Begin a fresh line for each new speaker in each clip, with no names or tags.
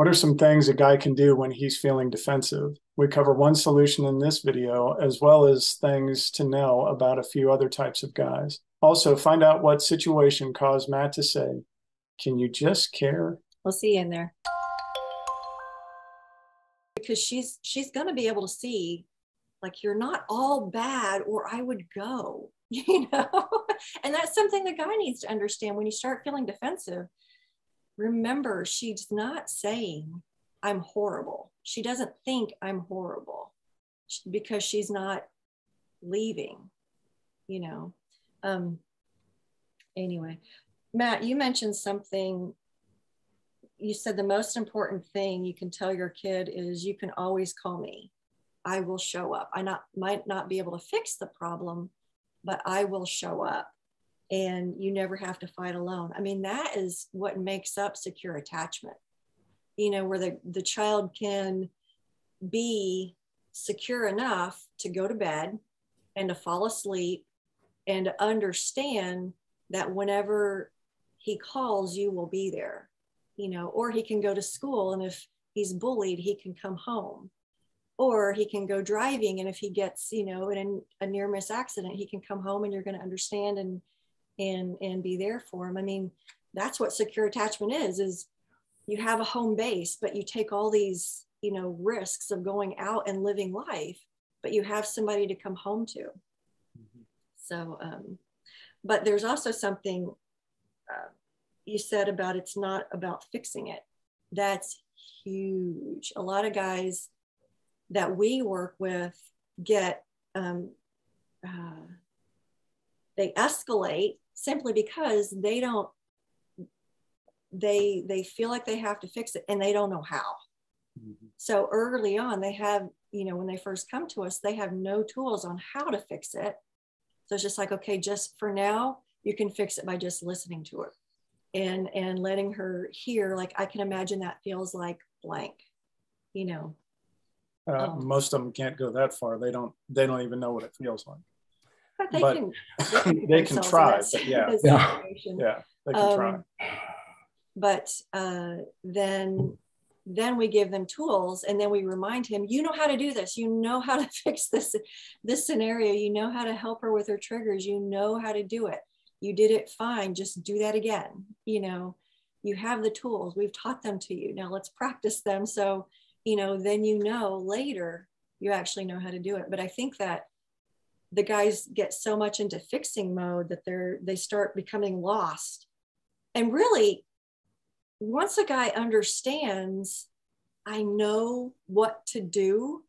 What are some things a guy can do when he's feeling defensive? We cover one solution in this video, as well as things to know about a few other types of guys. Also, find out what situation caused Matt to say, Can you just care?
We'll see you in there. Because she's she's gonna be able to see like you're not all bad or I would go, you know? and that's something the guy needs to understand when you start feeling defensive remember, she's not saying I'm horrible. She doesn't think I'm horrible because she's not leaving, you know. Um, anyway, Matt, you mentioned something. You said the most important thing you can tell your kid is you can always call me. I will show up. I not might not be able to fix the problem, but I will show up and you never have to fight alone. I mean, that is what makes up secure attachment, you know, where the, the child can be secure enough to go to bed and to fall asleep and to understand that whenever he calls, you will be there, you know, or he can go to school and if he's bullied, he can come home. Or he can go driving, and if he gets, you know, in a near miss accident, he can come home and you're going to understand and and and be there for them i mean that's what secure attachment is is you have a home base but you take all these you know risks of going out and living life but you have somebody to come home to. Mm-hmm. so um, but there's also something uh, you said about it's not about fixing it. That's huge. A lot of guys that we work with get um, uh, they escalate simply because they don't they they feel like they have to fix it and they don't know how. Mm-hmm. so early on they have you know when they first come to us they have no tools on how to fix it. So it's just like okay just for now you can fix it by just listening to her and and letting her hear. Like i can imagine that feels like blank you know.
Uh, um, most of them can't go that far. They don't they don't even know what it feels like
but they but can
they can, they can try. But yeah, yeah, yeah, they can um, try.
But uh, then then we give them tools and then we remind him you know how to do this. You know how to fix this this scenario. You know how to help her with her triggers. You know how to do it. You did it fine. Just do that again. You know you have the tools. We've taught them to you. Now let's practice them. So you know then you know later you actually know how to do it. But i think that the guys get so much into fixing mode that they're they start becoming lost. And really once a guy understands i know what to do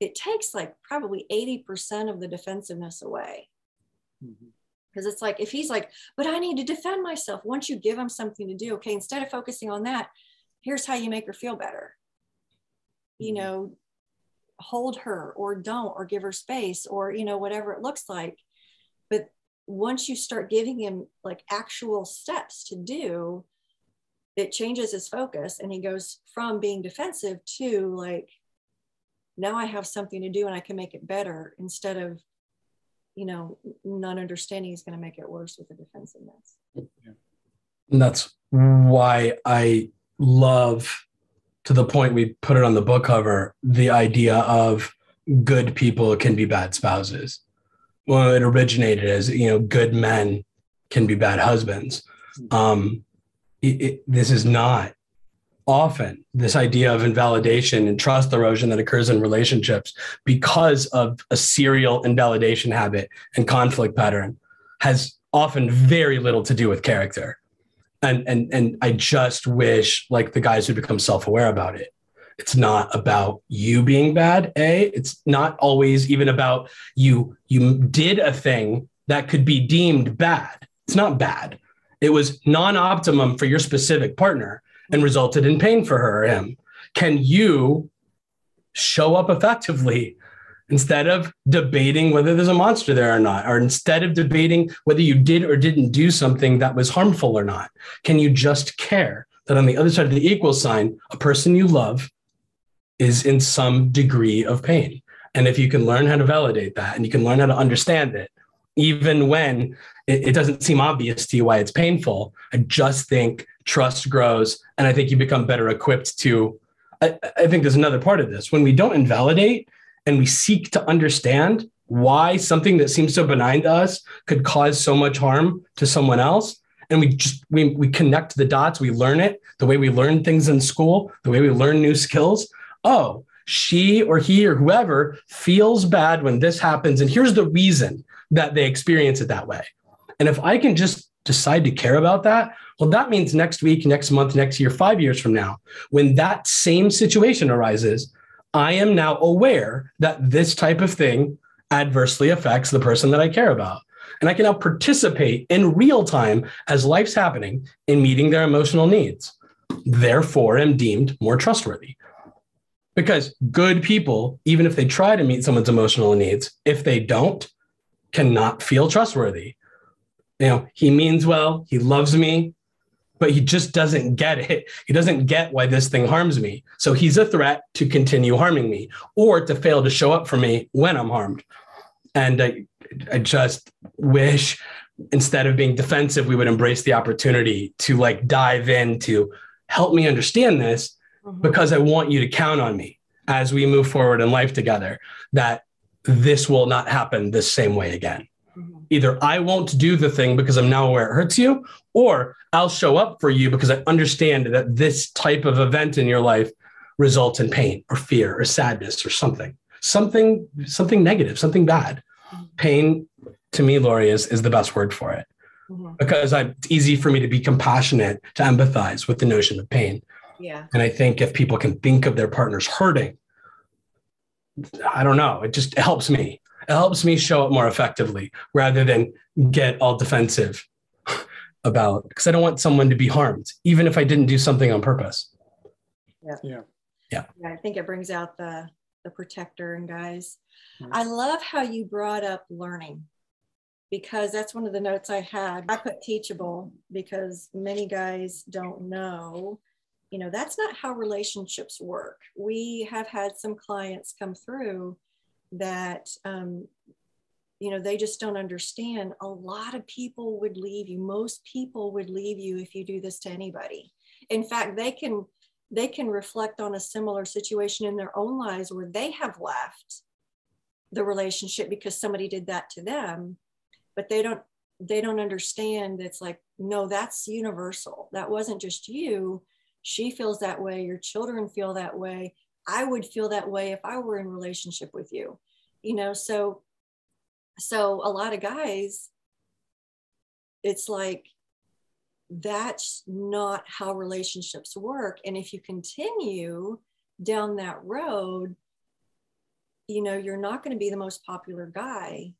it takes like probably 80% of the defensiveness away. Because mm-hmm. it's like if he's like but i need to defend myself. Once you give him something to do? Okay instead of focusing on that here's how you make her feel better. You mm-hmm. know hold her or don't or give her space or you know whatever it looks like but once you start giving him like actual steps to do it changes his focus and he goes from being defensive to like now i have something to do and i can make it better instead of you know not understanding is going to make it worse with the defensiveness
yeah. and that's why i love to the point we put it on the book cover the idea of good people can be bad spouses. Well it originated as you know good men can be bad husbands. Um, it, it, this is not often this idea of invalidation and trust erosion that occurs in relationships because of a serial invalidation habit and conflict pattern has often very little to do with character and and and I just wish like the guys who become self-aware about it. It's not about you being bad. A, it's not always even about you. You did a thing that could be deemed bad. It's not bad. It was non-optimum for your specific partner and resulted in pain for her or him. Can you show up effectively instead of debating whether there's a monster there or not, or instead of debating whether you did or didn't do something that was harmful or not, can you just care that on the other side of the equal sign, a person you love is in some degree of pain? And if you can learn how to validate that and you can learn how to understand it, even when it, it, doesn't seem obvious to you why it's painful. I just think trust grows, and I think you become better equipped to. I, I think there's another part of this when we don't invalidate and we seek to understand why something that seems so benign to us could cause so much harm to someone else. And we just we, we connect the dots. We learn it the way we learn things in school the way we learn new skills. Oh she or he or whoever feels bad when this happens. And here's the reason that they experience it that way. And if i can just decide to care about that well that means next week next month next year 5 years from now when that same situation arises i am now aware that this type of thing adversely affects the person that i care about and I can now participate in real time as life's happening in meeting their emotional needs. Therefore, am deemed more trustworthy. Because good people, even if they try to meet someone's emotional needs, if they don't, cannot feel trustworthy. You know, he means well, he loves me, but he just doesn't get it. He doesn't get why this thing harms me. So he's a threat to continue harming me or to fail to show up for me when I'm harmed. And uh, I just wish instead of being defensive, we would embrace the opportunity to like dive in to help me understand this mm-hmm. because I want you to count on me as we move forward in life together that this will not happen the same way again. Either I won't do the thing because I'm now aware it hurts you, or I'll show up for you because I understand that this type of event in your life results in pain or fear or sadness or something, something, something negative, something bad pain to me, Lori, is, is the best word for it. Mm-hmm. Because I, it's easy for me to be compassionate, to empathize with the notion of pain.
Yeah.
And I think if people can think of their partners hurting, I don't know, it just it helps me. It helps me show up more effectively rather than get all defensive about because I don't want someone to be harmed, even if I didn't do something on purpose.
Yeah.
Yeah.
Yeah.
yeah I think it brings out the the protector and guys Mm-hmm. I love how you brought up learning because that's one of the notes I had. I put teachable because many guys don't know, you know, that's not how relationships work. We have had some clients come through that, um, you know, they just don't understand. A lot of people would leave you. Most people would leave you if you do this to anybody. In fact, they can they can reflect on a similar situation in their own lives where they have left the relationship because somebody did that to them but they don't they don't understand it's like no that's universal that wasn't just you she feels that way your children feel that way i would feel that way if i were in relationship with you you know so so a lot of guys it's like that's not how relationships work and if you continue down that road you know you're not going to be the most popular guy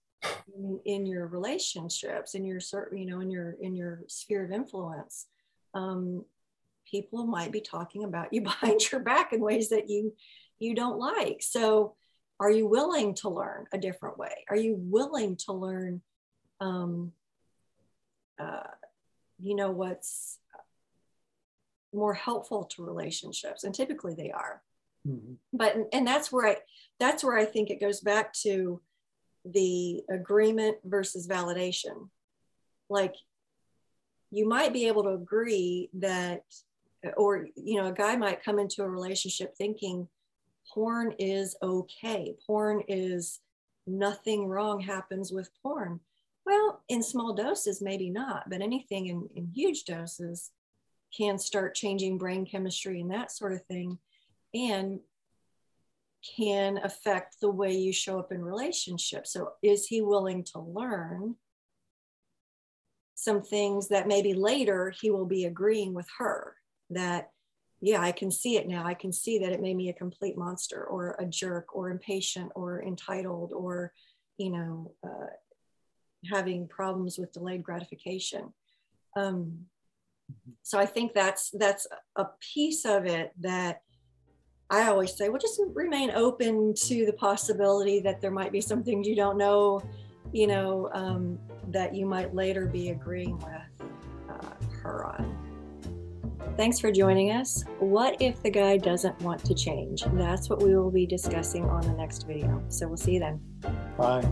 in, in, your relationships in your you know in your in your sphere of influence um, people might be talking about you behind your back in ways that you you don't like so are you willing to learn a different way are you willing to learn um, uh, you know what's more helpful to relationships and typically they are Mm-hmm. But and that's where I that's where I think it goes back to the agreement versus validation. Like you might be able to agree that or you know a guy might come into a relationship thinking porn is okay. Porn is nothing wrong happens with porn. Well, in small doses, maybe not, but anything in, in huge doses can start changing brain chemistry and that sort of thing and can affect the way you show up in relationships. So, is he willing to learn some things that maybe later he will be agreeing with her that, yeah, I can see it now. I can see that it made me a complete monster or a jerk or impatient or entitled or, you know, uh, having problems with delayed gratification. Um, so I think that's that's a piece of it that I always say, well, just remain open to the possibility that there might be some things you don't know, you know, um, that you might later be agreeing with uh, her on. Thanks for joining us. What if the guy doesn't want to change? That's what we will be discussing on the next video. So we'll see you then.
Bye.